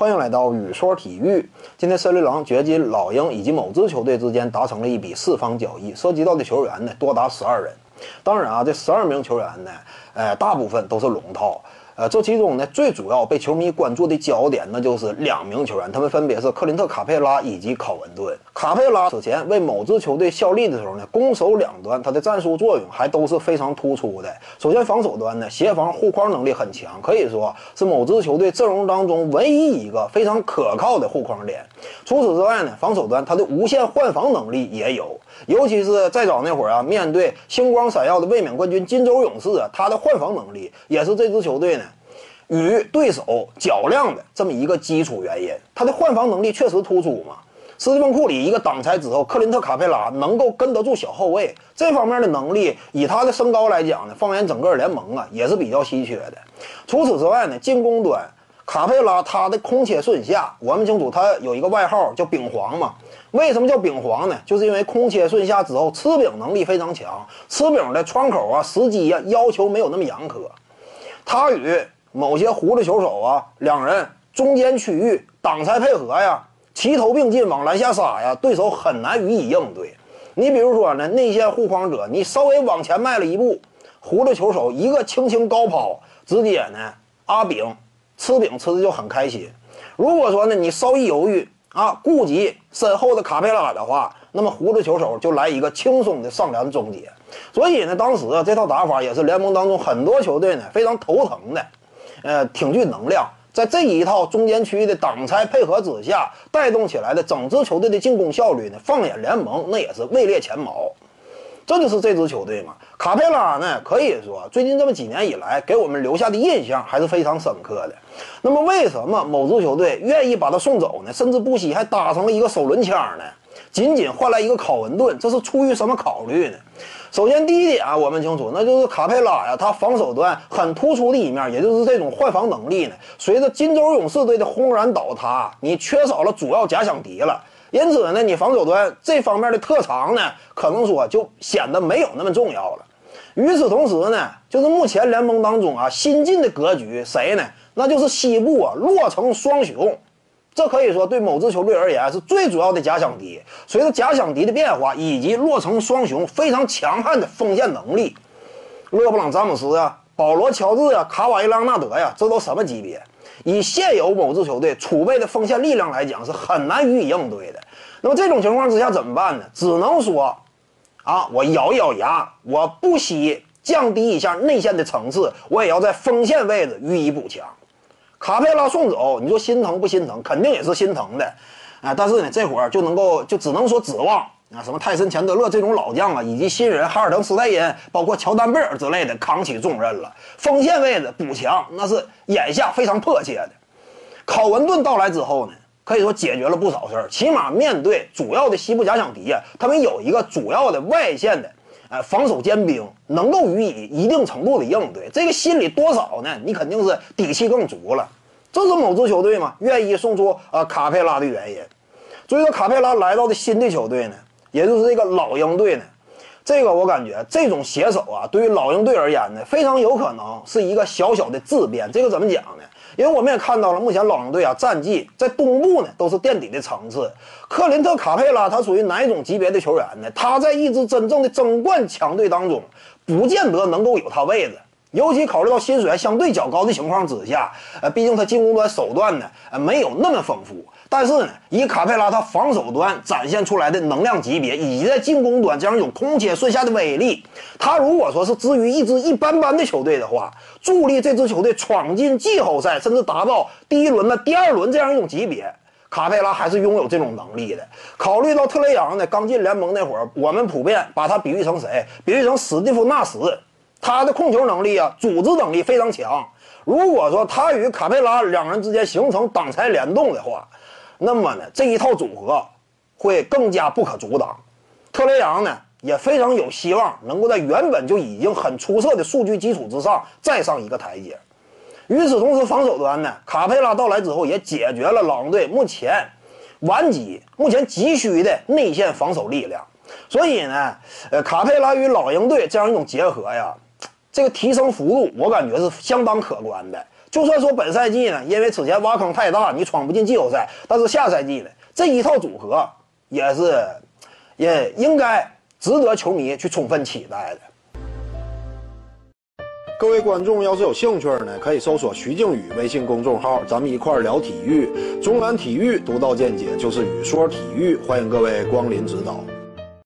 欢迎来到雨说体育。今天森林狼掘金、老鹰以及某支球队之间达成了一笔四方交易，涉及到的球员呢多达十二人。当然啊，这十二名球员呢，呃，大部分都是龙套。呃，这其中呢，最主要被球迷关注的焦点，那就是两名球员，他们分别是克林特·卡佩拉以及考文顿。卡佩拉此前为某支球队效力的时候呢，攻守两端他的战术作用还都是非常突出的。首先，防守端呢，协防护框能力很强，可以说是某支球队阵容当中唯一一个非常可靠的护框点。除此之外呢，防守端他的无限换防能力也有，尤其是再早那会儿啊，面对星光闪耀的卫冕冠军金州勇士啊，他的换防能力也是这支球队呢。与对手较量的这么一个基础原因，他的换防能力确实突出嘛。斯蒂芬库里一个挡拆之后，克林特卡佩拉能够跟得住小后卫，这方面的能力，以他的身高来讲呢，放眼整个联盟啊，也是比较稀缺的。除此之外呢，进攻端卡佩拉他的空切顺下，我们清楚他有一个外号叫饼皇嘛。为什么叫饼皇呢？就是因为空切顺下之后，吃饼能力非常强，吃饼的窗口啊、时机啊要求没有那么严苛。他与某些胡子球手啊，两人中间区域挡拆配合呀，齐头并进往篮下杀呀，对手很难予以应对。你比如说呢，内线护框者，你稍微往前迈了一步，胡子球手一个轻轻高抛，直接呢阿饼吃饼吃的就很开心。如果说呢你稍一犹豫啊，顾及身后的卡佩拉的话，那么胡子球手就来一个轻松的上篮终结。所以呢，当时啊这套打法也是联盟当中很多球队呢非常头疼的。呃，挺具能量，在这一套中间区域的挡拆配合之下，带动起来的整支球队的进攻效率呢，放眼联盟那也是位列前茅。这就是这支球队嘛。卡佩拉呢，可以说最近这么几年以来给我们留下的印象还是非常深刻的。那么为什么某支球队愿意把他送走呢？甚至不惜还搭上了一个首轮枪呢？仅仅换来一个考文顿，这是出于什么考虑呢？首先，第一点啊，我们清楚，那就是卡佩拉呀，他防守端很突出的一面，也就是这种换防能力呢。随着金州勇士队的轰然倒塌，你缺少了主要假想敌了，因此呢，你防守端这方面的特长呢，可能说就显得没有那么重要了。与此同时呢，就是目前联盟当中啊，新进的格局谁呢？那就是西部啊，洛城双雄。这可以说对某支球队而言是最主要的假想敌。随着假想敌的变化，以及洛城双雄非常强悍的锋线能力，勒布朗·詹姆斯啊、保罗·乔治啊、卡瓦伊·朗纳德呀，这都什么级别？以现有某支球队储备的锋线力量来讲，是很难予以应对的。那么这种情况之下怎么办呢？只能说，啊，我咬一咬牙，我不惜降低一下内线的层次，我也要在锋线位置予以补强。卡佩拉送走，你说心疼不心疼？肯定也是心疼的，啊！但是呢，这会儿就能够就只能说指望啊，什么泰森·钱德勒这种老将啊，以及新人哈尔滕·斯泰因，包括乔丹·贝尔之类的扛起重任了。锋线位置补强，那是眼下非常迫切的。考文顿到来之后呢，可以说解决了不少事儿，起码面对主要的西部假想敌啊，他们有一个主要的外线的。哎，防守尖兵能够予以一定程度的应对，这个心里多少呢？你肯定是底气更足了。这是某支球队嘛愿意送出啊卡佩拉的原因。所以说卡佩拉来到的新的球队呢，也就是这个老鹰队呢，这个我感觉这种携手啊，对于老鹰队而言呢，非常有可能是一个小小的质变。这个怎么讲呢？因为我们也看到了，目前老鹰队啊战绩在东部呢都是垫底的层次。克林特·卡佩拉他属于哪一种级别的球员呢？他在一支真正的争冠强队当中，不见得能够有他位置。尤其考虑到薪水还相对较高的情况之下，呃，毕竟他进攻端手段呢，呃，没有那么丰富。但是呢，以卡佩拉他防守端展现出来的能量级别，以及在进攻端这样一种空切顺下的威力，他如果说是至于一支一般般的球队的话，助力这支球队闯进季后赛，甚至达到第一轮的第二轮这样一种级别，卡佩拉还是拥有这种能力的。考虑到特雷杨呢刚进联盟那会儿，我们普遍把他比喻成谁？比喻成史蒂夫纳什。他的控球能力啊，组织能力非常强。如果说他与卡佩拉两人之间形成挡拆联动的话，那么呢，这一套组合会更加不可阻挡。特雷杨呢，也非常有希望能够在原本就已经很出色的数据基础之上再上一个台阶。与此同时，防守端呢，卡佩拉到来之后也解决了老鹰队目前顽疾目前急需的内线防守力量。所以呢，呃，卡佩拉与老鹰队这样一种结合呀。这个提升幅度，我感觉是相当可观的。就算说本赛季呢，因为此前挖坑太大，你闯不进季后赛，但是下赛季呢，这一套组合也是也应该值得球迷去充分期待的。各位观众要是有兴趣呢，可以搜索徐静宇微信公众号，咱们一块儿聊体育。中南体育独到见解就是语说体育，欢迎各位光临指导。